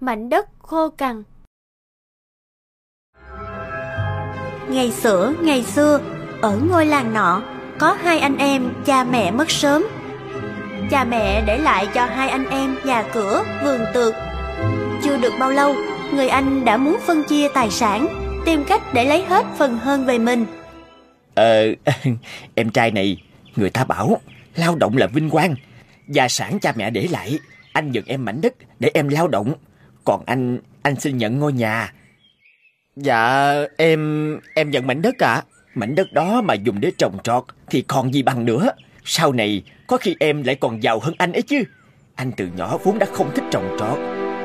mảnh đất khô cằn. Ngày xưa, ngày xưa, ở ngôi làng nọ, có hai anh em cha mẹ mất sớm. Cha mẹ để lại cho hai anh em nhà cửa, vườn tược. Chưa được bao lâu, người anh đã muốn phân chia tài sản, tìm cách để lấy hết phần hơn về mình. Ờ, em trai này, người ta bảo lao động là vinh quang. Gia sản cha mẹ để lại, anh nhận em mảnh đất để em lao động. Còn anh, anh xin nhận ngôi nhà. Dạ, em, em nhận mảnh đất ạ. À? Mảnh đất đó mà dùng để trồng trọt thì còn gì bằng nữa. Sau này, có khi em lại còn giàu hơn anh ấy chứ. Anh từ nhỏ vốn đã không thích trồng trọt.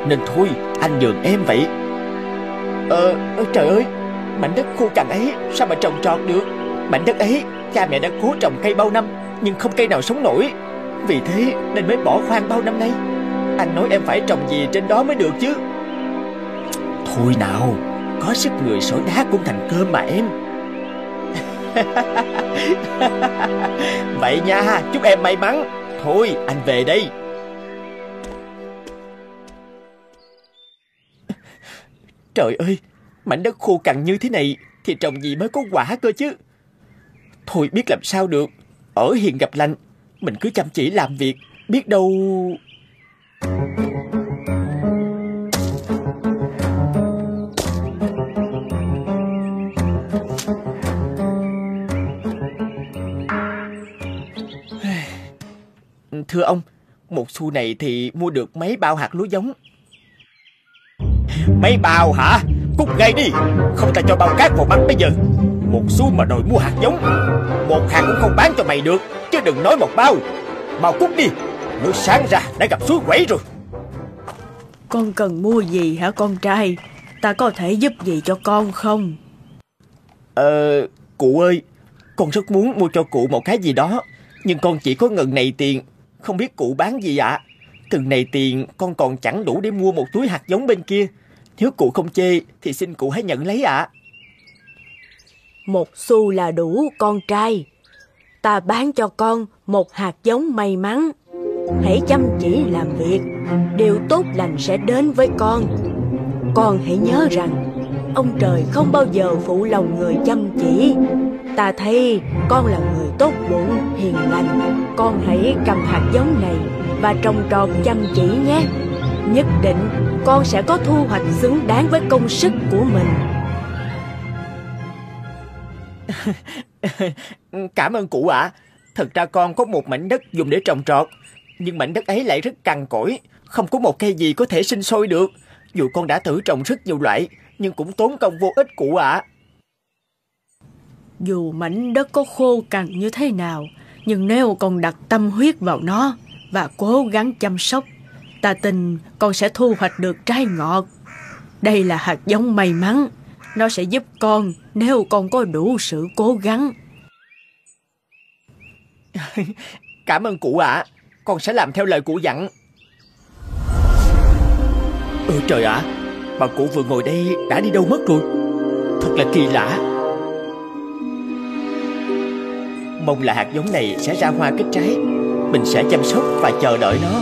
Nên thôi, anh nhường em vậy. Ờ, ờ trời ơi, mảnh đất khô cằn ấy sao mà trồng trọt được? Mảnh đất ấy, cha mẹ đã cố trồng cây bao năm, nhưng không cây nào sống nổi. Vì thế nên mới bỏ hoang bao năm nay. Anh nói em phải trồng gì trên đó mới được chứ. Thôi nào, có sức người sỏi đá cũng thành cơm mà em. Vậy nha, chúc em may mắn. Thôi, anh về đây. Trời ơi, mảnh đất khô cằn như thế này thì trồng gì mới có quả cơ chứ. Thôi biết làm sao được, ở hiền gặp lành, mình cứ chăm chỉ làm việc, biết đâu... Thưa ông, một xu này thì mua được mấy bao hạt lúa giống. Mấy bao hả? Cút ngay đi, không ta cho bao cát vào mắt bây giờ. Một xu mà đòi mua hạt giống Một hạt cũng không bán cho mày được Chứ đừng nói một bao Mau cút đi Mới sáng ra đã gặp suối quẩy rồi Con cần mua gì hả con trai Ta có thể giúp gì cho con không Ờ Cụ ơi Con rất muốn mua cho cụ một cái gì đó Nhưng con chỉ có ngần này tiền Không biết cụ bán gì ạ à? Từng này tiền con còn chẳng đủ để mua một túi hạt giống bên kia Nếu cụ không chê Thì xin cụ hãy nhận lấy ạ à. Một xu là đủ con trai. Ta bán cho con một hạt giống may mắn. Hãy chăm chỉ làm việc, điều tốt lành sẽ đến với con. Con hãy nhớ rằng, ông trời không bao giờ phụ lòng người chăm chỉ. Ta thấy con là người tốt bụng, hiền lành. Con hãy cầm hạt giống này và trồng trọt chăm chỉ nhé. Nhất định con sẽ có thu hoạch xứng đáng với công sức của mình. Cảm ơn cụ ạ. À. Thật ra con có một mảnh đất dùng để trồng trọt, nhưng mảnh đất ấy lại rất cằn cỗi, không có một cây gì có thể sinh sôi được. Dù con đã thử trồng rất nhiều loại, nhưng cũng tốn công vô ích cụ ạ. À. Dù mảnh đất có khô cằn như thế nào, nhưng nếu con đặt tâm huyết vào nó và cố gắng chăm sóc, ta tin con sẽ thu hoạch được trái ngọt. Đây là hạt giống may mắn nó sẽ giúp con nếu con có đủ sự cố gắng. Cảm ơn cụ ạ. À. Con sẽ làm theo lời cụ dặn. Ôi trời ạ, à, bà cụ vừa ngồi đây đã đi đâu mất rồi? Thật là kỳ lạ. Mong là hạt giống này sẽ ra hoa kết trái. Mình sẽ chăm sóc và chờ đợi nó.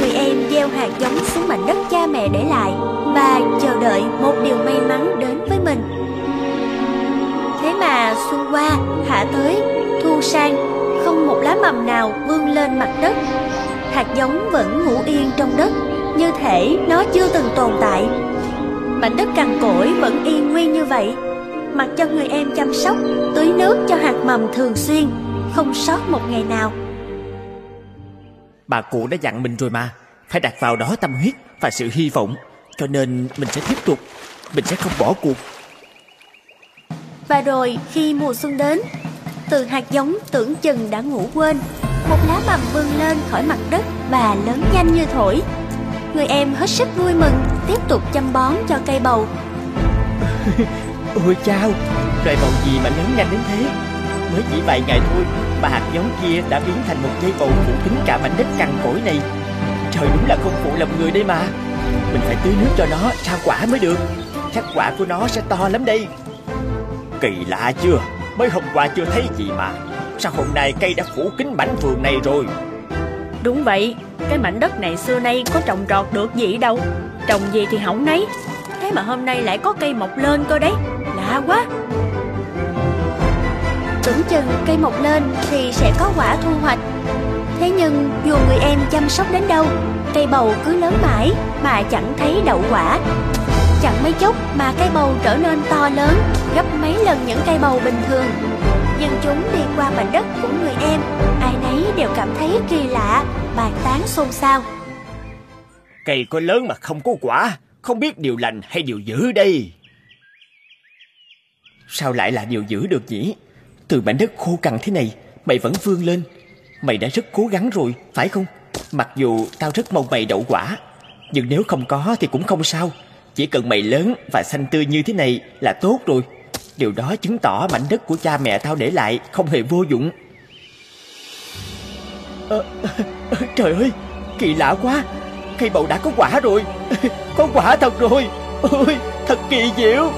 Người em gieo hạt giống xuống mảnh đất cha mẹ để lại và chờ đợi một điều may mắn đến với mình. Mà xuân qua, hạ tới, thu sang, không một lá mầm nào vươn lên mặt đất. Hạt giống vẫn ngủ yên trong đất, như thể nó chưa từng tồn tại. Mảnh đất cằn cỗi vẫn yên nguyên như vậy, mặc cho người em chăm sóc, tưới nước cho hạt mầm thường xuyên, không sót một ngày nào. Bà cụ đã dặn mình rồi mà, phải đặt vào đó tâm huyết và sự hy vọng cho nên mình sẽ tiếp tục Mình sẽ không bỏ cuộc và rồi khi mùa xuân đến, Từ hạt giống tưởng chừng đã ngủ quên, Một lá mầm vươn lên khỏi mặt đất Và lớn nhanh như thổi. Người em hết sức vui mừng, Tiếp tục chăm bón cho cây bầu. Ôi chao, cây bầu gì mà lớn nhanh đến thế? Mới chỉ vài ngày thôi Mà hạt giống kia đã biến thành một cây bầu phủ kín cả mảnh đất cằn cỗi này. Trời đúng là không phụ lòng người đây mà. Mình phải tưới nước cho nó ra quả mới được? Chắc quả của nó sẽ to lắm đây. Kỳ lạ chưa? Mới hôm qua chưa thấy gì mà. Sao hôm nay cây đã phủ kín mảnh vườn này rồi? Đúng vậy Cái mảnh đất này xưa nay có trồng trọt được gì đâu. Trồng gì thì hỏng nấy. Thế mà hôm nay lại có cây mọc lên cơ đấy. Lạ quá. Tưởng chừng cây mọc lên thì sẽ có quả thu hoạch. Thế nhưng dù người em chăm sóc đến đâu Cây bầu cứ lớn mãi mà chẳng thấy đậu quả. Chẳng mấy chốc mà cây bầu trở nên to lớn Gấp mấy lần những cây bầu bình thường. Dân chúng đi qua mảnh đất của người em, Ai nấy đều cảm thấy kỳ lạ, Bàn tán xôn xao. Cây có lớn mà không có quả, Không biết điều lành hay điều dữ đây. Sao lại là điều dữ được nhỉ? Từ mảnh đất khô cằn thế này, Mày vẫn vươn lên. Mày đã rất cố gắng rồi, phải không? Mặc dù tao rất mong mày đậu quả, Nhưng nếu không có thì cũng không sao. Chỉ cần mày lớn và xanh tươi như thế này là tốt rồi. Điều đó chứng tỏ mảnh đất của cha mẹ tao để lại không hề vô dụng. À, Trời ơi Kỳ lạ quá. Cây bầu đã có quả rồi. Có quả thật rồi. Ôi thật kỳ diệu.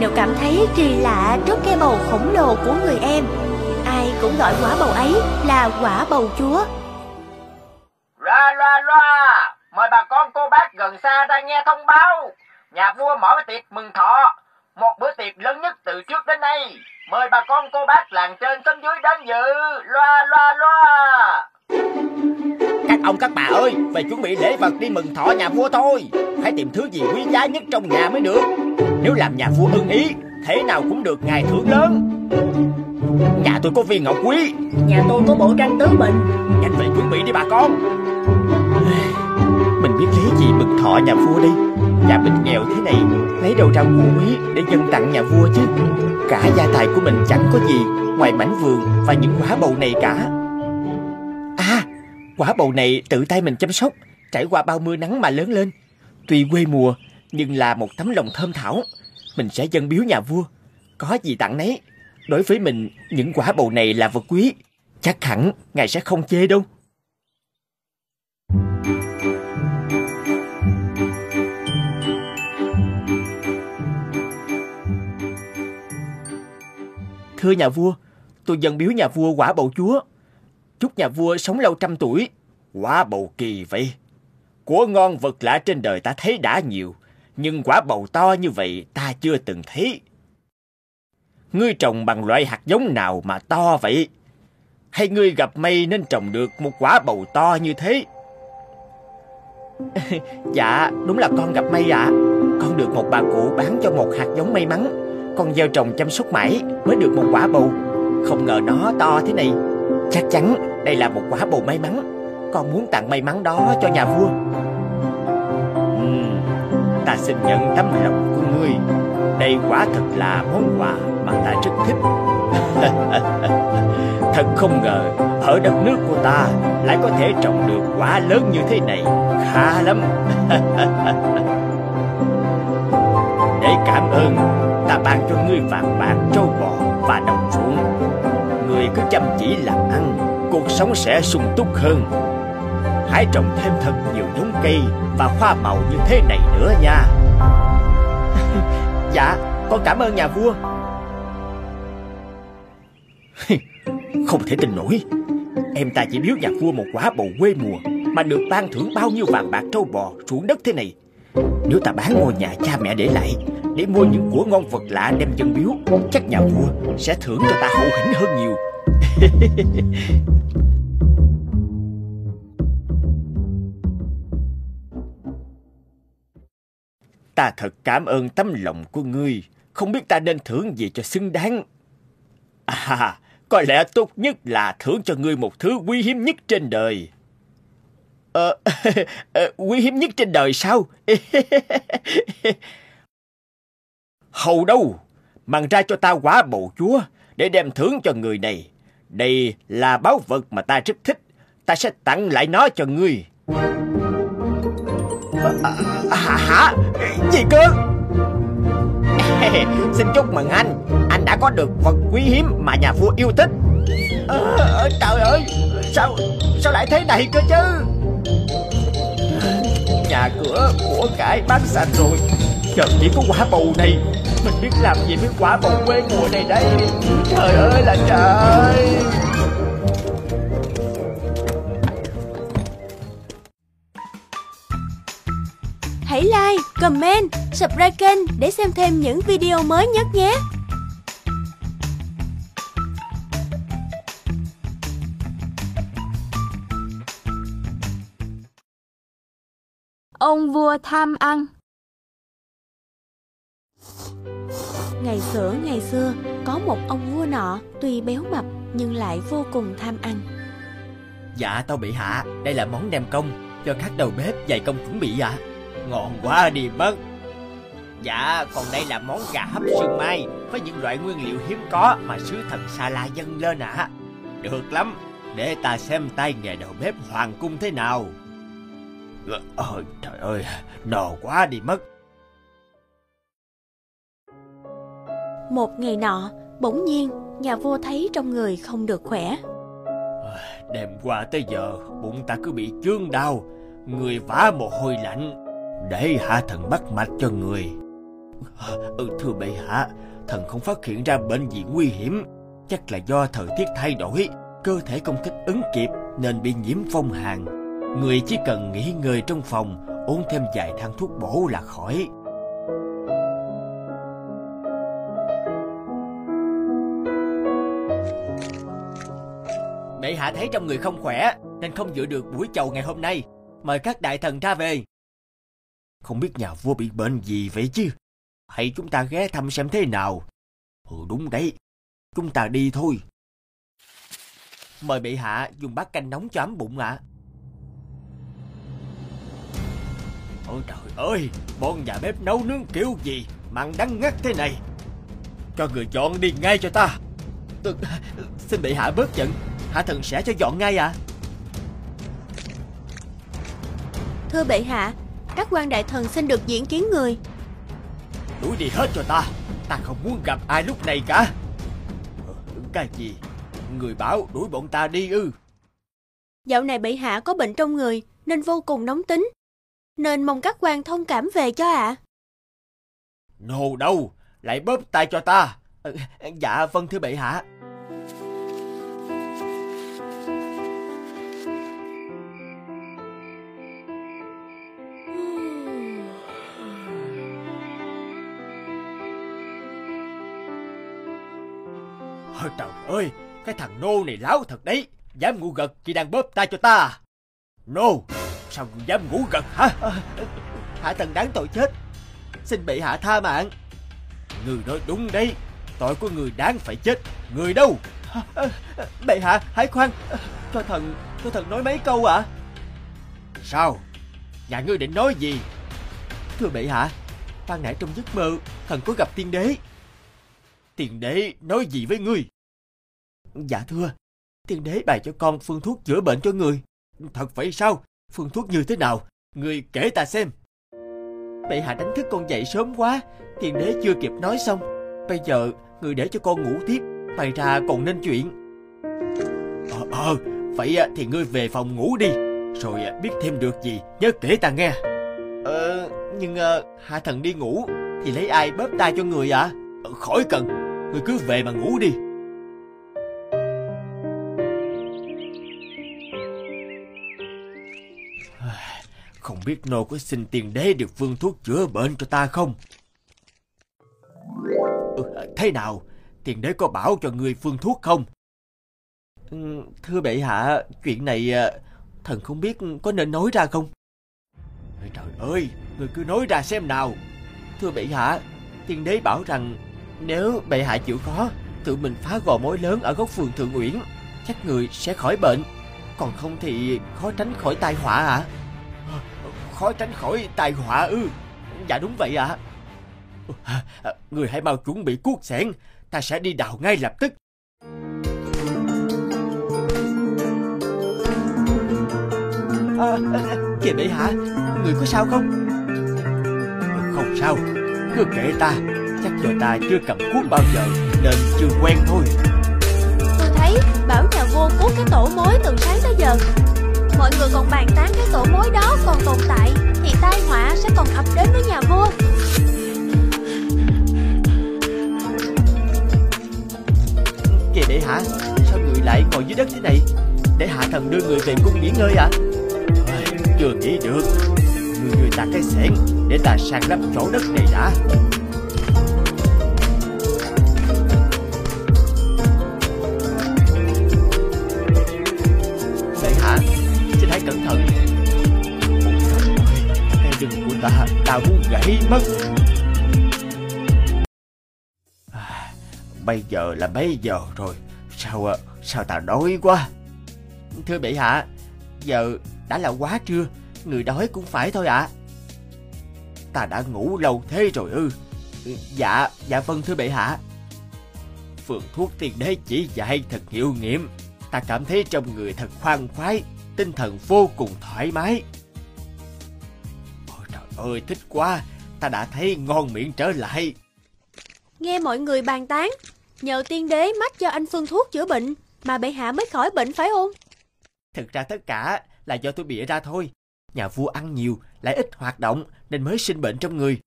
Đều cảm thấy kỳ lạ trước cây bầu khổng lồ của người em Ai cũng gọi quả bầu ấy là quả bầu chúa Loa loa loa, mời bà con cô bác gần xa ra nghe thông báo. Nhà vua mở tiệc mừng thọ, một bữa tiệc lớn nhất từ trước đến nay. Mời bà con cô bác làng trên xóm dưới đến dự. Loa loa loa. Các ông các bà ơi Về chuẩn bị lễ vật đi mừng thọ nhà vua thôi Phải tìm thứ gì quý giá nhất trong nhà mới được Nếu làm nhà vua ưng ý Thế nào cũng được ngài thưởng lớn. Nhà tôi có viên ngọc quý. Nhà tôi có bộ tranh tứ bình. Nhanh về chuẩn bị đi bà con. Mình biết lấy gì mừng thọ nhà vua đây. Nhà mình nghèo thế này Lấy đâu ra của quý để dâng tặng nhà vua chứ? Cả gia tài của mình chẳng có gì Ngoài mảnh vườn và những quả bầu này cả. À Quả bầu này tự tay mình chăm sóc Trải qua bao mưa nắng mà lớn lên. Tuy quê mùa nhưng là một tấm lòng thơm thảo. Mình sẽ dâng biếu nhà vua. Có gì tặng nấy. Đối với mình, những quả bầu này là vật quý. Chắc hẳn ngài sẽ không chê đâu. Thưa nhà vua, Tôi dâng biếu nhà vua quả bầu chúa. Chúc nhà vua sống lâu trăm tuổi. Quả bầu kỳ vậy. Của ngon vật lạ trên đời ta thấy đã nhiều. Nhưng quả bầu to như vậy ta chưa từng thấy Ngươi trồng bằng loại hạt giống nào mà to vậy? Hay ngươi gặp may nên trồng được một quả bầu to như thế? dạ, đúng là con gặp may ạ. Con được một bà cụ bán cho một hạt giống may mắn. Con gieo trồng chăm sóc mãi mới được một quả bầu. Không ngờ nó to thế này. Chắc chắn đây là một quả bầu may mắn. Con muốn tặng may mắn đó cho nhà vua. Ta xin nhận tấm lòng của ngươi. Đây quả thật là món quà mà ta rất thích. Thật không ngờ ở đất nước của ta lại có thể trồng được quả lớn như thế này. Khá lắm. Để cảm ơn, ta ban cho ngươi vàng bạc trâu bò và đồng ruộng. Ngươi cứ chăm chỉ làm ăn, cuộc sống sẽ sung túc hơn. Hãy trồng thêm thật nhiều giống cây và hoa màu như thế này nữa nha. Dạ, con cảm ơn nhà vua. Không thể tin nổi. Em ta chỉ biếu nhà vua một quả bầu quê mùa mà được ban thưởng bao nhiêu vàng bạc trâu bò, ruộng đất thế này. Nếu ta bán ngôi nhà cha mẹ để lại để mua những của ngon vật lạ đem dân biếu, chắc nhà vua sẽ thưởng cho ta hậu hĩnh hơn nhiều. Ta thật cảm ơn tấm lòng của ngươi. Không biết ta nên thưởng gì cho xứng đáng. À Có lẽ tốt nhất là thưởng cho ngươi một thứ quý hiếm nhất trên đời. Ờ, ờ Quý hiếm nhất trên đời sao? Hầu đâu Mang ra cho ta quả bầu chúa Để đem thưởng cho người này. Đây là báu vật mà ta rất thích. Ta sẽ tặng lại nó cho ngươi. À, hả? Gì cơ? Xin chúc mừng anh. Anh đã có được vật quý hiếm mà nhà vua yêu thích. À, Trời ơi! Sao sao lại thế này cơ chứ? Nhà cửa của cải bán sạch rồi. Giờ chỉ có quả bầu này. Mình biết làm gì với quả bầu quê mùa này đây. Trời ơi là trời! Hãy like, comment, subscribe kênh để xem thêm những video mới nhất nhé. Ông vua tham ăn Ngày xưa ngày xưa, có một ông vua nọ tuy béo mập nhưng lại vô cùng tham ăn. Dạ tao bị hạ Đây là món đem công Cho các đầu bếp dày công chuẩn bị ạ Ngon quá đi mất Dạ còn đây là món gà hấp sương mai Với những loại nguyên liệu hiếm có Mà sứ thần Sa La dâng lên ạ à. Được lắm Để ta xem tay nghề đầu bếp hoàng cung thế nào Ôi trời ơi No quá đi mất Một ngày nọ, bỗng nhiên, nhà vua thấy trong người không được khỏe. Đêm qua tới giờ Bụng ta cứ bị chương đau Người vã mồ hôi lạnh để hạ thần bắt mạch cho người. Ừ, Thưa bệ hạ Thần không phát hiện ra bệnh gì nguy hiểm. Chắc là do thời tiết thay đổi Cơ thể không thích ứng kịp Nên bị nhiễm phong hàn. Người chỉ cần nghỉ ngơi trong phòng Uống thêm vài thang thuốc bổ là khỏi. Bệ hạ thấy trong người không khỏe Nên không dự được buổi chầu ngày hôm nay. Mời các đại thần ra về. Không biết nhà vua bị bệnh gì vậy chứ? Hãy chúng ta ghé thăm xem thế nào? Ừ đúng đấy. Chúng ta đi thôi. Mời bệ hạ dùng bát canh nóng cho ấm bụng ạ. Ôi trời ơi Bọn nhà bếp nấu nướng kiểu gì Mặn đắng ngắt thế này? Cho người chọn đi ngay cho ta. Ừ, Xin bệ hạ bớt giận. Hạ thần sẽ cho dọn ngay ạ. Thưa bệ hạ, các quan đại thần xin được diễn kiến người. Đuổi đi hết cho ta Ta không muốn gặp ai lúc này cả Ờ, Cái gì Người bảo đuổi bọn ta đi ư Dạo này bệ hạ có bệnh trong người nên vô cùng nóng tính. Nên mong các quan thông cảm về cho ạ. Nô đâu Lại bóp tay cho ta Ờ, Dạ vâng thưa bệ hạ ơi, Cái thằng nô này láo thật đấy. Dám ngủ gật khi đang bóp tay cho ta? Nô, Sao dám ngủ gật hả? Hạ thần đáng tội chết. Xin bị hạ tha mạng. Người nói đúng đấy. Tội của người đáng phải chết. Người đâu? Bệ hạ, hãy khoan. Cho thần Cho thần nói mấy câu ạ. Sao? Nhà ngươi định nói gì? Thưa bệ hạ Ban nãy trong giấc mơ, Thần có gặp tiên đế. Tiên đế nói gì với ngươi? Dạ thưa Tiên đế bày cho con phương thuốc chữa bệnh cho người. Thật vậy sao? Phương thuốc như thế nào? Người kể ta xem. Bệ hạ đánh thức con dậy sớm quá. Tiên đế chưa kịp nói xong. Bây giờ người để cho con ngủ tiếp. Bày ra còn nên chuyện. Ờ ờ Vậy thì ngươi về phòng ngủ đi. Rồi biết thêm được gì Nhớ kể ta nghe. Ờ Nhưng uh, hạ thần đi ngủ Thì lấy ai bóp tay cho người ạ? À? Khỏi cần. Người cứ về mà ngủ đi. Không biết nô có xin tiền đế được phương thuốc chữa bệnh cho ta không? Ừ, thế nào? Tiền đế có bảo cho người phương thuốc không? Ừ, thưa bệ hạ, chuyện này ờ, thần không biết có nên nói ra không? Trời ơi, người cứ nói ra xem nào. Thưa bệ hạ, tiền đế bảo rằng nếu bệ hạ chịu khó, tự mình phá gò mối lớn ở góc phường Thượng Uyển, chắc người sẽ khỏi bệnh. Còn không thì khó tránh khỏi tai họa ạ. À? Khó tránh khỏi tai họa ư? Dạ đúng vậy ạ. À. người hãy mau chuẩn bị cuốc xẻng ta sẽ đi đào ngay lập tức. À, Kìa bệ hạ Người có sao không? Không sao. Cứ kệ ta. Chắc do ta chưa cầm cuốc bao giờ Nên chưa quen thôi. Tôi thấy bảo nhà vua cuốc cái tổ mối từ sáng tới giờ. Mọi người còn bàn tán cái tổ mối đó còn tồn tại, Thì tai họa sẽ còn ập đến với nhà vua. Kìa đệ hạ, Sao người lại ngồi dưới đất thế này? Để hạ thần đưa người về cung nghỉ ngơi à Chưa nghĩ được, Người người ta cái xẻng Để ta sang lấp chỗ đất này đã. Ta Ta muốn gãy mất. Bây giờ là mấy giờ rồi. Sao ờ, sao ta đói quá? Thưa bệ hạ Giờ đã là quá trưa Người đói cũng phải thôi ạ. À. Ta đã ngủ lâu thế rồi ư. Dạ, dạ vâng thưa bệ hạ. Phường thuốc tiền đế chỉ dạy thật hiệu nghiệm. Ta cảm thấy trong người thật khoan khoái Tinh thần vô cùng thoải mái ơi thích quá. Ta đã thấy ngon miệng trở lại. Nghe mọi người bàn tán Nhờ tiên đế mách cho anh phương thuốc chữa bệnh Mà bệ hạ mới khỏi bệnh phải không? Thực ra tất cả là do tôi bịa ra thôi. Nhà vua ăn nhiều lại ít hoạt động Nên mới sinh bệnh trong người.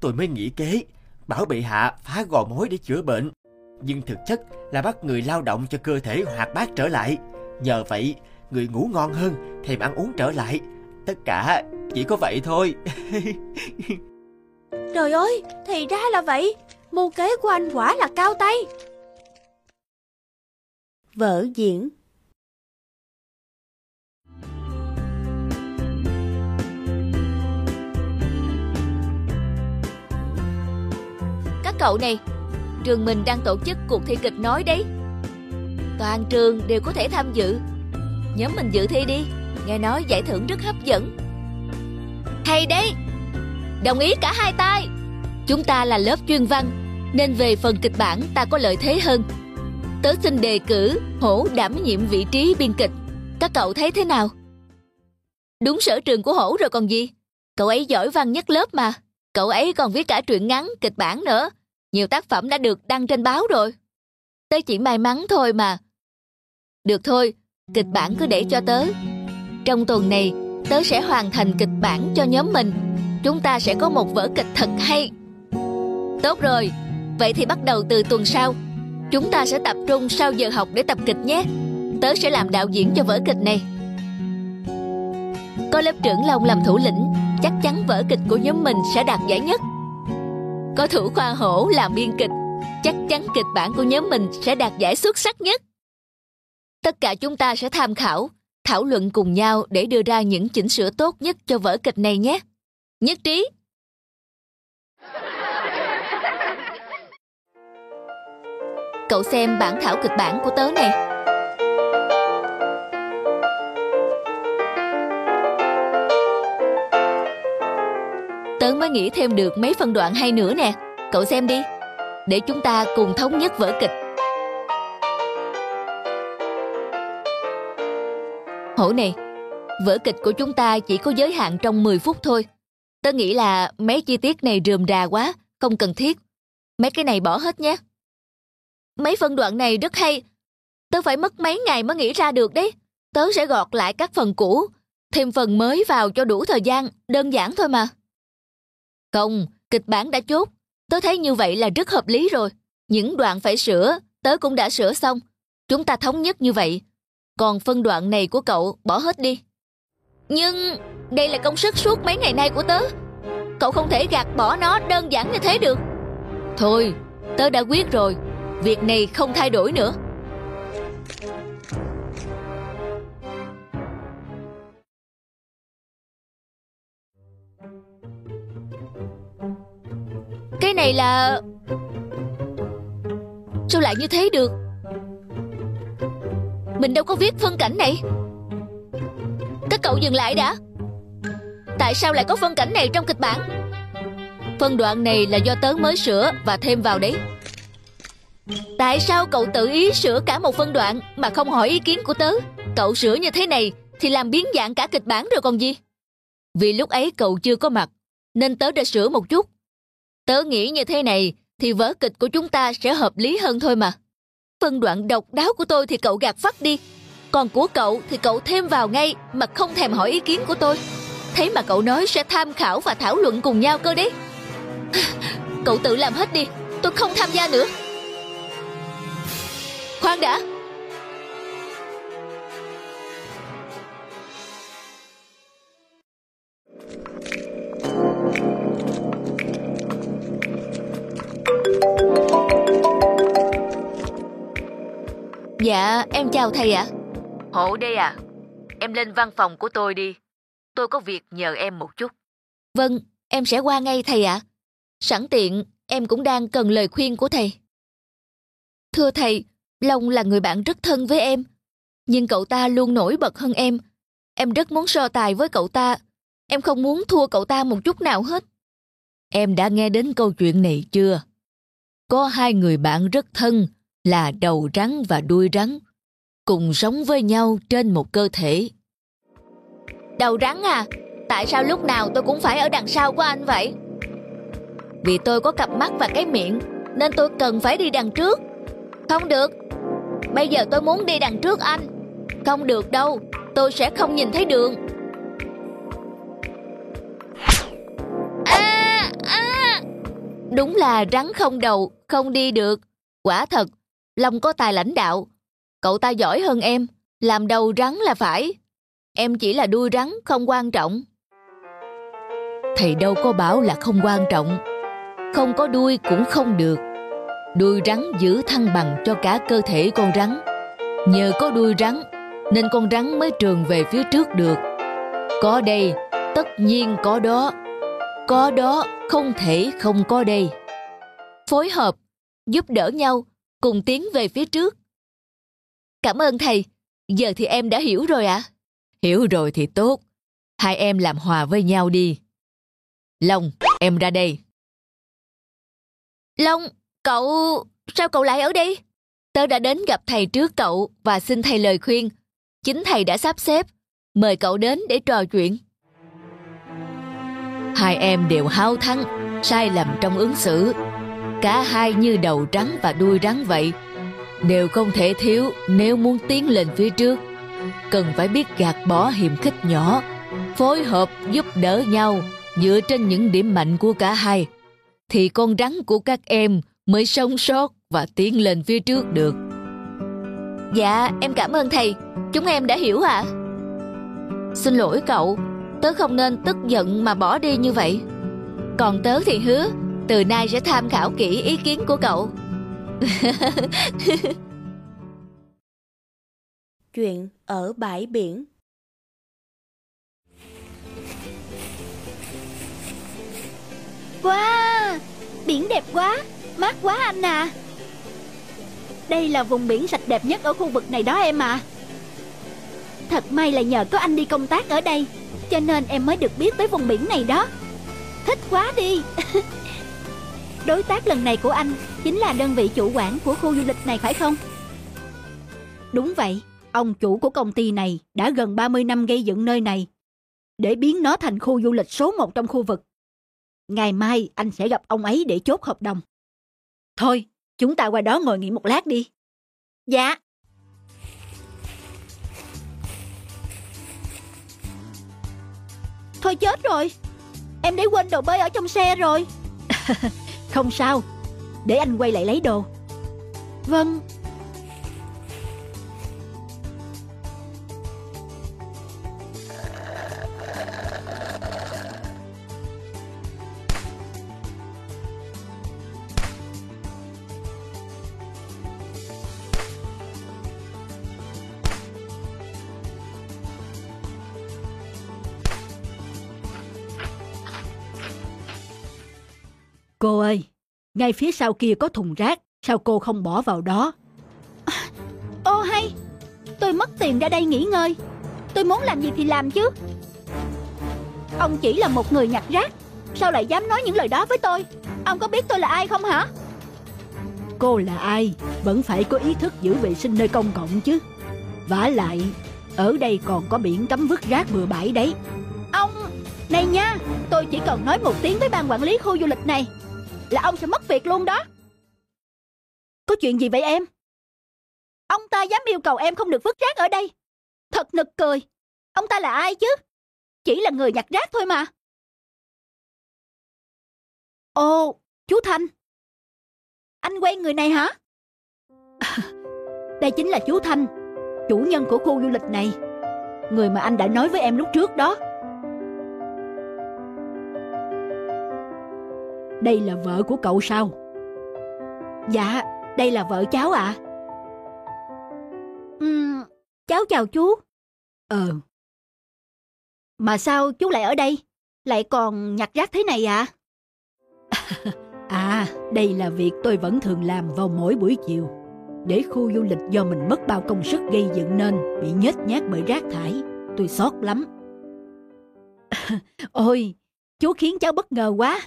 Tôi mới nghĩ kế Bảo bệ hạ phá gò mối để chữa bệnh. Nhưng thực chất là bắt người lao động cho cơ thể hoạt bát trở lại. Nhờ vậy người ngủ ngon hơn Thèm ăn uống trở lại Tất cả chỉ có vậy thôi. Trời ơi thì ra là vậy. Mưu kế của anh quả là cao tay. Vở diễn. Các cậu này Trường mình đang tổ chức cuộc thi kịch nói đấy. Toàn trường đều có thể tham dự. Nhóm mình dự thi đi Nghe nói giải thưởng rất hấp dẫn. Hay đấy. Đồng ý cả hai tay. Chúng ta là lớp chuyên văn Nên về phần kịch bản ta có lợi thế hơn. Tớ xin đề cử Hổ đảm nhiệm vị trí biên kịch. Các cậu thấy thế nào? Đúng sở trường của Hổ rồi còn gì? Cậu ấy giỏi văn nhất lớp mà. Cậu ấy còn viết cả truyện ngắn, kịch bản nữa. Nhiều tác phẩm đã được đăng trên báo rồi. Tớ chỉ may mắn thôi mà. Được thôi Kịch bản cứ để cho tớ. Trong tuần này, Tớ sẽ hoàn thành kịch bản cho nhóm mình. Chúng ta sẽ có một vở kịch thật hay. Tốt rồi. Vậy thì bắt đầu từ tuần sau. Chúng ta sẽ tập trung sau giờ học để tập kịch nhé. Tớ sẽ làm đạo diễn cho vở kịch này. Có lớp trưởng Long làm thủ lĩnh. Chắc chắn vở kịch của nhóm mình sẽ đạt giải nhất. Có thủ khoa hổ làm biên kịch. Chắc chắn kịch bản của nhóm mình sẽ đạt giải xuất sắc nhất. Tất cả chúng ta sẽ tham khảo. Thảo luận cùng nhau để đưa ra những chỉnh sửa tốt nhất cho vở kịch này nhé. Nhất trí. Cậu xem bản thảo kịch bản của tớ này. Tớ mới nghĩ thêm được mấy phân đoạn hay nữa nè. Cậu xem đi. Để chúng ta cùng thống nhất vở kịch. Hổ này. Vở kịch của chúng ta chỉ có giới hạn trong 10 phút thôi. Tớ nghĩ là mấy chi tiết này rườm rà quá Không cần thiết. Mấy cái này bỏ hết nhé. Mấy phân đoạn này rất hay. Tớ phải mất mấy ngày mới nghĩ ra được đấy. Tớ sẽ gọt lại các phần cũ Thêm phần mới vào cho đủ thời gian Đơn giản thôi mà. Không, kịch bản đã chốt. Tớ thấy như vậy là rất hợp lý rồi. Những đoạn phải sửa Tớ cũng đã sửa xong. Chúng ta thống nhất như vậy. Còn phân đoạn này của cậu bỏ hết đi. Nhưng đây là công sức suốt mấy ngày nay của tớ. Cậu không thể gạt bỏ nó đơn giản như thế được. Thôi, tớ đã quyết rồi. Việc này không thay đổi nữa. Cái này là Sao lại như thế được? Mình đâu có viết phân cảnh này Các cậu dừng lại đã Tại sao lại có phân cảnh này trong kịch bản Phân đoạn này là do tớ mới sửa Và thêm vào đấy Tại sao cậu tự ý sửa cả một phân đoạn Mà không hỏi ý kiến của tớ Cậu sửa như thế này thì làm biến dạng cả kịch bản rồi còn gì. Vì lúc ấy cậu chưa có mặt, nên tớ đã sửa một chút. Tớ nghĩ như thế này thì vở kịch của chúng ta sẽ hợp lý hơn thôi mà. Phân đoạn độc đáo của tôi thì cậu gạt phát đi. Còn của cậu thì cậu thêm vào ngay mà không thèm hỏi ý kiến của tôi. Thế mà cậu nói sẽ tham khảo và thảo luận cùng nhau cơ đấy. Cậu tự làm hết đi, tôi không tham gia nữa. Khoan đã, Dạ, em chào thầy ạ. Hộ đây à? Em lên văn phòng của tôi đi. Tôi có việc nhờ em một chút. Vâng, em sẽ qua ngay thầy ạ. Sẵn tiện, em cũng đang cần lời khuyên của thầy. Thưa thầy, Long là người bạn rất thân với em. Nhưng cậu ta luôn nổi bật hơn em. Em rất muốn so tài với cậu ta. Em không muốn thua cậu ta một chút nào hết. Em đã nghe đến câu chuyện này chưa? Có hai người bạn rất thân là đầu rắn và đuôi rắn, cùng sống với nhau trên một cơ thể. Đầu rắn à, tại sao lúc nào tôi cũng phải ở đằng sau của anh vậy? Vì tôi có cặp mắt và cái miệng, nên tôi cần phải đi đằng trước. Không được, bây giờ tôi muốn đi đằng trước anh. Không được đâu, tôi sẽ không nhìn thấy đường. À, à. Đúng là rắn không đầu, không đi được. Quả thật, Long có tài lãnh đạo. Cậu ta giỏi hơn em, làm đầu rắn là phải. Em chỉ là đuôi rắn, không quan trọng. Thầy đâu có bảo là không quan trọng. Không có đuôi cũng không được. Đuôi rắn giữ thăng bằng cho cả cơ thể con rắn. Nhờ có đuôi rắn, nên con rắn mới trường về phía trước được. Có đây, tất nhiên có đó. Có đó, không thể không có đây. Phối hợp, giúp đỡ nhau cùng tiến về phía trước. Cảm ơn thầy, giờ thì em đã hiểu rồi ạ. À? Hiểu rồi thì tốt, hai em làm hòa với nhau đi. Long, em ra đây. Long, cậu... sao cậu lại ở đây? Tớ đã đến gặp thầy trước cậu và xin thầy lời khuyên. Chính thầy đã sắp xếp, mời cậu đến để trò chuyện. Hai em đều hao thắng, sai lầm trong ứng xử Cả hai như đầu rắn và đuôi rắn vậy. Đều không thể thiếu nếu muốn tiến lên phía trước. Cần phải biết gạt bỏ hiềm khích nhỏ Phối hợp giúp đỡ nhau Dựa trên những điểm mạnh của cả hai. Thì con rắn của các em mới sống sót và tiến lên phía trước được. Dạ em cảm ơn thầy. Chúng em đã hiểu ạ. À? Xin lỗi cậu Tớ không nên tức giận mà bỏ đi như vậy. Còn tớ thì hứa từ nay sẽ tham khảo kỹ ý kiến của cậu. Chuyện ở bãi biển Wow, biển đẹp quá, mát quá anh à. Đây là vùng biển sạch đẹp nhất ở khu vực này đó em à. Thật may là nhờ có anh đi công tác ở đây, cho nên em mới được biết tới vùng biển này đó. Thích quá đi. Đối tác lần này của anh chính là đơn vị chủ quản của khu du lịch này phải không? Đúng vậy, ông chủ của công ty này đã gần 30 năm gây dựng nơi này để biến nó thành khu du lịch số 1 trong khu vực. Ngày mai anh sẽ gặp ông ấy để chốt hợp đồng. Thôi, chúng ta qua đó ngồi nghỉ một lát đi. Dạ. Thôi chết rồi. Em để quên đồ bơi ở trong xe rồi. Không sao. Để anh quay lại lấy đồ. Vâng. Ngay phía sau kia có thùng rác, sao cô không bỏ vào đó? ô hay, tôi mất tiền ra đây nghỉ ngơi. Tôi muốn làm gì thì làm chứ. Ông chỉ là một người nhặt rác, sao lại dám nói những lời đó với tôi? Ông có biết tôi là ai không hả? Cô là ai, vẫn phải có ý thức giữ vệ sinh nơi công cộng chứ. vả lại, Ở đây còn có biển cấm vứt rác bừa bãi đấy Ông, này nha Tôi chỉ cần nói một tiếng với ban quản lý khu du lịch này là ông sẽ mất việc luôn đó. Có chuyện gì vậy em? Ông ta dám yêu cầu em không được vứt rác ở đây. Thật nực cười. Ông ta là ai chứ? Chỉ là người nhặt rác thôi mà. Ồ, chú Thanh. Anh quen người này hả? Đây chính là chú Thanh Chủ nhân của khu du lịch này. Người mà anh đã nói với em lúc trước đó. Đây là vợ của cậu sao? Dạ, đây là vợ cháu ạ à. uhm, Cháu chào chú Ờ Mà sao chú lại ở đây? Lại còn nhặt rác thế này ạ? À? à, đây là việc tôi vẫn thường làm vào mỗi buổi chiều để khu du lịch do mình mất bao công sức gây dựng nên bị nhếch nhác bởi rác thải. Tôi xót lắm. Ôi, chú khiến cháu bất ngờ quá.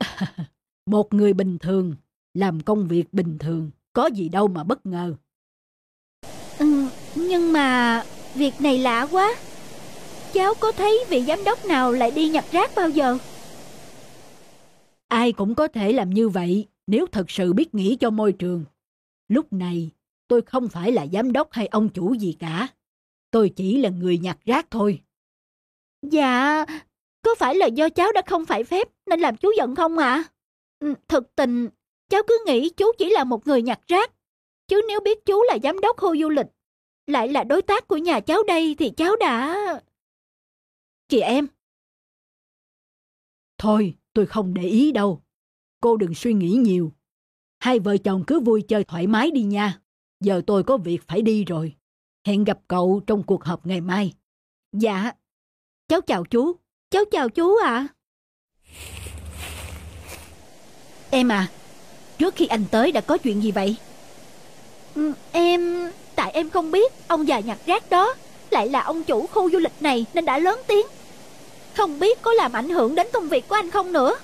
Một người bình thường, làm công việc bình thường, có gì đâu mà bất ngờ. Ừ, nhưng mà việc này lạ quá. Cháu có thấy vị giám đốc nào lại đi nhặt rác bao giờ? Ai cũng có thể làm như vậy nếu thật sự biết nghĩ cho môi trường. Lúc này, tôi không phải là giám đốc hay ông chủ gì cả. Tôi chỉ là người nhặt rác thôi. Dạ, có phải là do cháu đã không phải phép nên làm chú giận không ạ? À? Thực tình, cháu cứ nghĩ chú chỉ là một người nhặt rác. Chứ nếu biết chú là giám đốc khu du lịch, lại là đối tác của nhà cháu đây thì cháu đã... Chị em. Thôi, tôi không để ý đâu. Cô đừng suy nghĩ nhiều. Hai vợ chồng cứ vui chơi thoải mái đi nha. Giờ tôi có việc phải đi rồi. Hẹn gặp cậu trong cuộc họp ngày mai. Dạ. Cháu chào chú. Cháu chào chú ạ. À. Em à, trước khi anh tới đã có chuyện gì vậy? Ừ, em... Tại em không biết ông già nhặt rác đó lại là ông chủ khu du lịch này nên đã lớn tiếng. Không biết có làm ảnh hưởng đến công việc của anh không nữa.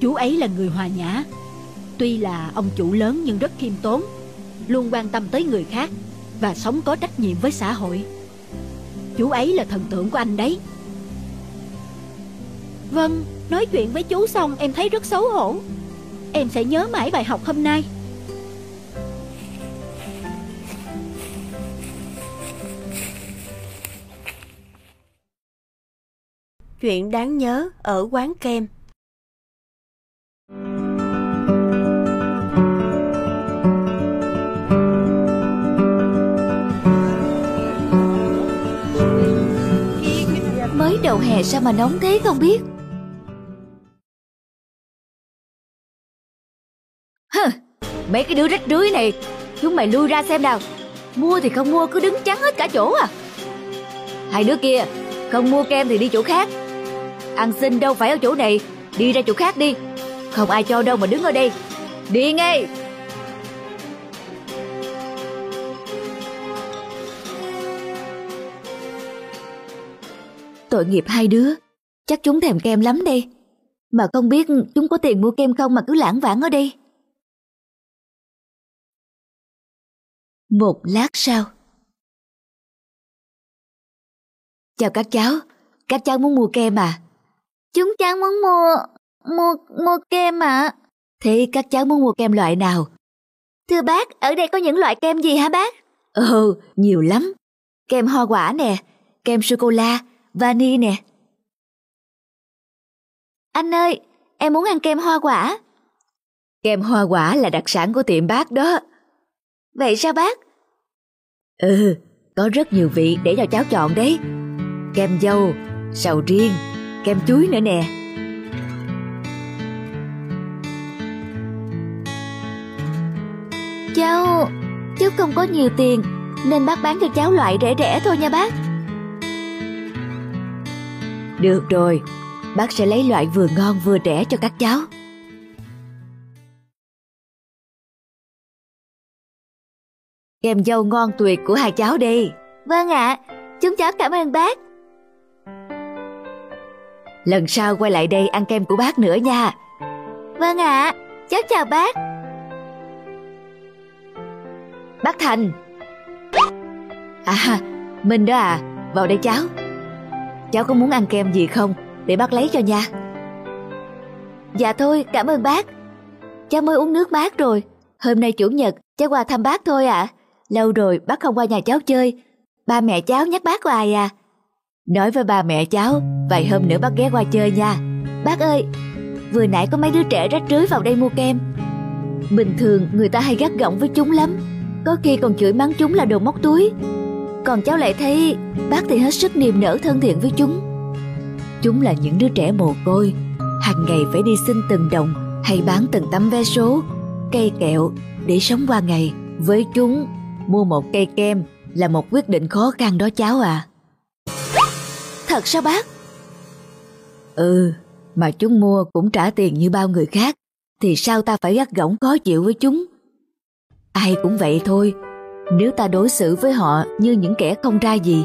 Chú ấy là người hòa nhã Tuy là ông chủ lớn nhưng rất khiêm tốn Luôn quan tâm tới người khác Và sống có trách nhiệm với xã hội Chú ấy là thần tượng của anh đấy. Vâng, nói chuyện với chú xong em thấy rất xấu hổ. Em sẽ nhớ mãi bài học hôm nay. Chuyện đáng nhớ ở quán kem. Đầu hè sao mà nóng thế không biết? Hừ, mấy cái đứa rách rưới này Chúng mày lui ra xem nào. Mua thì không mua cứ đứng chắn hết cả chỗ à. Hai đứa kia Không mua kem thì đi chỗ khác. Ăn xin đâu phải ở chỗ này Đi ra chỗ khác đi. Không ai cho đâu mà đứng ở đây. Đi ngay! Tội nghiệp hai đứa. Chắc chúng thèm kem lắm đây. Mà không biết chúng có tiền mua kem không mà cứ lãng vãng ở đây. Một lát sau. Chào các cháu. Các cháu muốn mua kem à? Chúng cháu muốn mua Mua mua kem ạ. À. Thế các cháu muốn mua kem loại nào? Thưa bác Ở đây có những loại kem gì hả bác? Ừ nhiều lắm. Kem hoa quả nè Kem sô-cô-la vani nè. Anh ơi, em muốn ăn kem hoa quả. Kem hoa quả là đặc sản của tiệm bác đó. Vậy sao bác? Ừ, có rất nhiều vị để cho cháu chọn đấy. Kem dâu, sầu riêng, kem chuối nữa nè. Cháu, cháu không có nhiều tiền nên bác bán cho cháu loại rẻ rẻ thôi nha bác. Được rồi, bác sẽ lấy loại vừa ngon vừa rẻ cho các cháu. Kem dâu ngon tuyệt của hai cháu đi. Vâng ạ, chúng cháu cảm ơn bác. Lần sau quay lại đây ăn kem của bác nữa nha. Vâng ạ, cháu chào bác. Bác Thành. À, Minh đó à, vào đây cháu. Cháu có muốn ăn kem gì không? Để bác lấy cho nha. Dạ thôi, cảm ơn bác. Cháu mới uống nước bác rồi. Hôm nay chủ nhật, cháu qua thăm bác thôi ạ. À. Lâu rồi bác không qua nhà cháu chơi. Ba mẹ cháu nhắc bác hoài à. Nói với ba mẹ cháu, vài hôm nữa bác ghé qua chơi nha. Bác ơi, vừa nãy có mấy đứa trẻ rách rưới vào đây mua kem. Bình thường người ta hay gắt gỏng với chúng lắm, có khi còn chửi mắng chúng là đồ móc túi. Còn cháu lại thấy bác thì hết sức niềm nở thân thiện với chúng. Chúng là những đứa trẻ mồ côi, hàng ngày phải đi xin từng đồng hay bán từng tấm vé số, cây kẹo để sống qua ngày. Với chúng, mua một cây kem là một quyết định khó khăn đó cháu à. Thật sao bác? Ừ, mà chúng mua cũng trả tiền như bao người khác, thì sao ta phải gắt gỏng khó chịu với chúng? Ai cũng vậy thôi, nếu ta đối xử với họ như những kẻ không ra gì,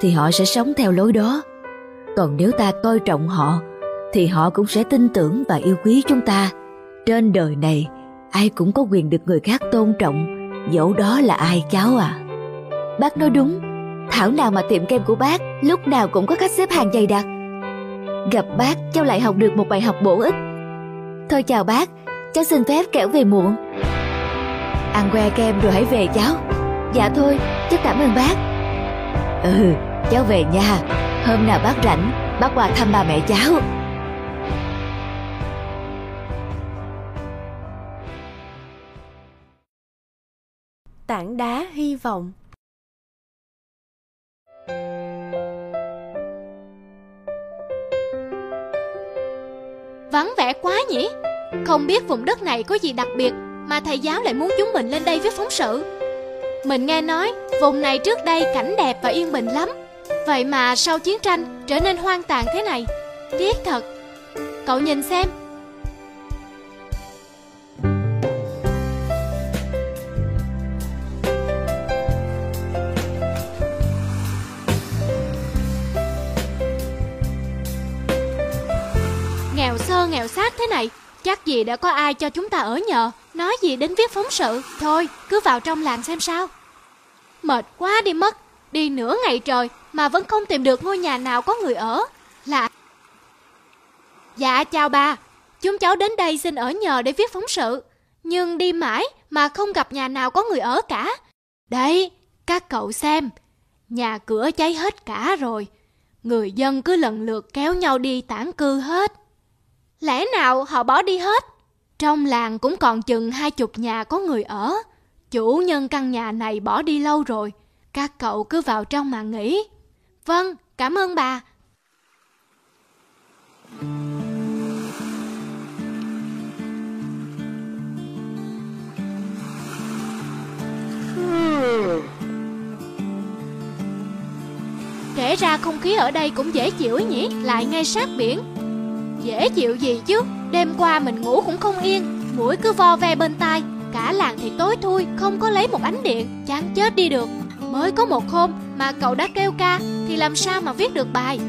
thì họ sẽ sống theo lối đó. Còn nếu ta coi trọng họ, thì họ cũng sẽ tin tưởng và yêu quý chúng ta. Trên đời này, ai cũng có quyền được người khác tôn trọng, dẫu đó là ai cháu à. Bác nói đúng, thảo nào mà tiệm kem của bác lúc nào cũng có khách xếp hàng dày đặc. Gặp bác, cháu lại học được một bài học bổ ích. Thôi chào bác, cháu xin phép kẻo về muộn. Ăn que kem rồi hãy về cháu. Dạ thôi, cháu cảm ơn bác. Ừ, cháu về nha. Hôm nào bác rảnh, bác qua thăm ba mẹ cháu. Tảng đá hy vọng Vắng vẻ quá nhỉ Không biết vùng đất này có gì đặc biệt Mà thầy giáo lại muốn chúng mình lên đây viết phóng sự mình nghe nói, Vùng này trước đây cảnh đẹp và yên bình lắm. Vậy mà sau chiến tranh Trở nên hoang tàn thế này. Tiếc thật. Cậu nhìn xem Chắc gì đã có ai cho chúng ta ở nhờ. Nói gì đến viết phóng sự. Thôi, cứ vào trong làng xem sao. Mệt quá đi mất. Đi nửa ngày trời Mà vẫn không tìm được ngôi nhà nào có người ở. Lạ Dạ chào bà. Chúng cháu đến đây xin ở nhờ để viết phóng sự. Nhưng đi mãi mà không gặp nhà nào có người ở cả. Đấy các cậu xem. Nhà cửa cháy hết cả rồi. Người dân cứ lần lượt kéo nhau đi tản cư hết. Lẽ nào họ bỏ đi hết? Trong làng cũng còn chừng hai chục nhà có người ở. Chủ nhân căn nhà này bỏ đi lâu rồi. Các cậu cứ vào trong mà nghỉ. Vâng, cảm ơn bà. Kể ra không khí ở đây cũng dễ chịu nhỉ, lại ngay sát biển. Dễ chịu gì chứ? Đêm qua mình ngủ cũng không yên, Mũi cứ vo ve bên tai. Cả làng thì tối thui, Không có lấy một ánh điện, Chán chết đi được. Mới có một hôm mà cậu đã kêu ca, Thì làm sao mà viết được bài?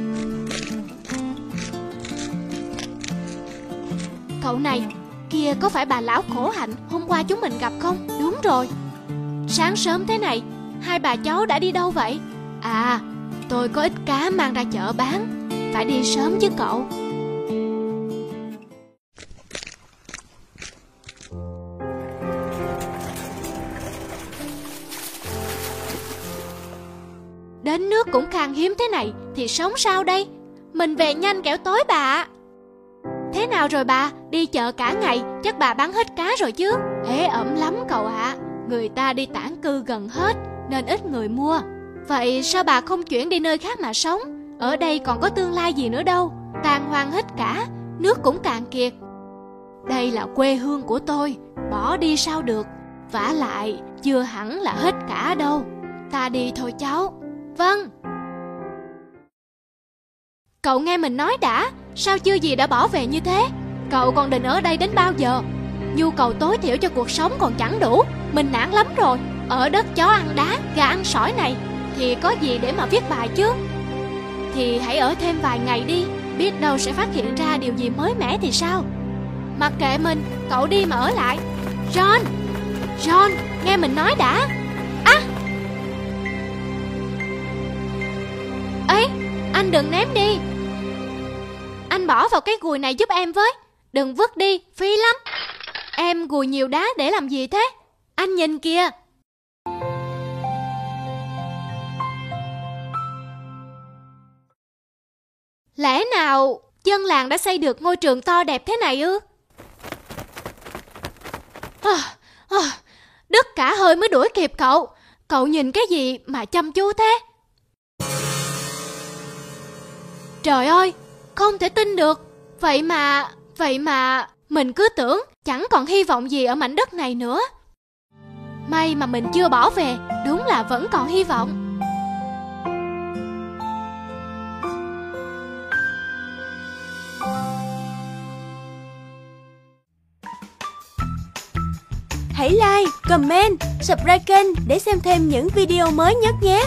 Cậu này, Kia có phải bà lão khổ hạnh Hôm qua chúng mình gặp không? Đúng rồi. Sáng sớm thế này, Hai bà cháu đã đi đâu vậy? À tôi có ít cá mang ra chợ bán. Phải đi sớm chứ cậu. Đến nước cũng khan hiếm thế này, Thì sống sao đây? Mình về nhanh kẻo tối bà Thế nào rồi bà? Đi chợ cả ngày, Chắc bà bán hết cá rồi chứ? Ế ẩm lắm cậu ạ. Người ta đi tản cư gần hết, Nên ít người mua. Vậy sao bà không chuyển đi nơi khác mà sống? Ở đây còn có tương lai gì nữa đâu. Tàn hoang hết cả, Nước cũng cạn kiệt. Đây là quê hương của tôi, Bỏ đi sao được? Vả lại, chưa hẳn là hết cả đâu. Ta đi thôi cháu. Vâng. Cậu nghe mình nói đã Sao chưa gì đã bỏ về như thế? Cậu còn định ở đây đến bao giờ? Nhu cầu tối thiểu cho cuộc sống còn chẳng đủ Mình nản lắm rồi. Ở đất chó ăn đá, gà ăn sỏi này Thì có gì để mà viết bài chứ? Thì hãy ở thêm vài ngày đi Biết đâu sẽ phát hiện ra điều gì mới mẻ thì sao? Mặc kệ mình, cậu đi mà ở lại. John! John, nghe mình nói đã. À! Anh đừng ném đi Anh bỏ vào cái gùi này giúp em với Đừng vứt đi, phí lắm Em gùi nhiều đá để làm gì thế Anh nhìn kìa Lẽ nào dân làng đã xây được ngôi trường to đẹp thế này ư? Ờ, ờ, à, à, đứt cả hơi mới đuổi kịp cậu. Cậu nhìn cái gì mà chăm chú thế? Trời ơi, không thể tin được. Vậy mà, vậy mà mình cứ tưởng chẳng còn hy vọng gì ở mảnh đất này nữa. May mà mình chưa bỏ về, đúng là vẫn còn hy vọng. Hãy like, comment, subscribe kênh để xem thêm những video mới nhất nhé!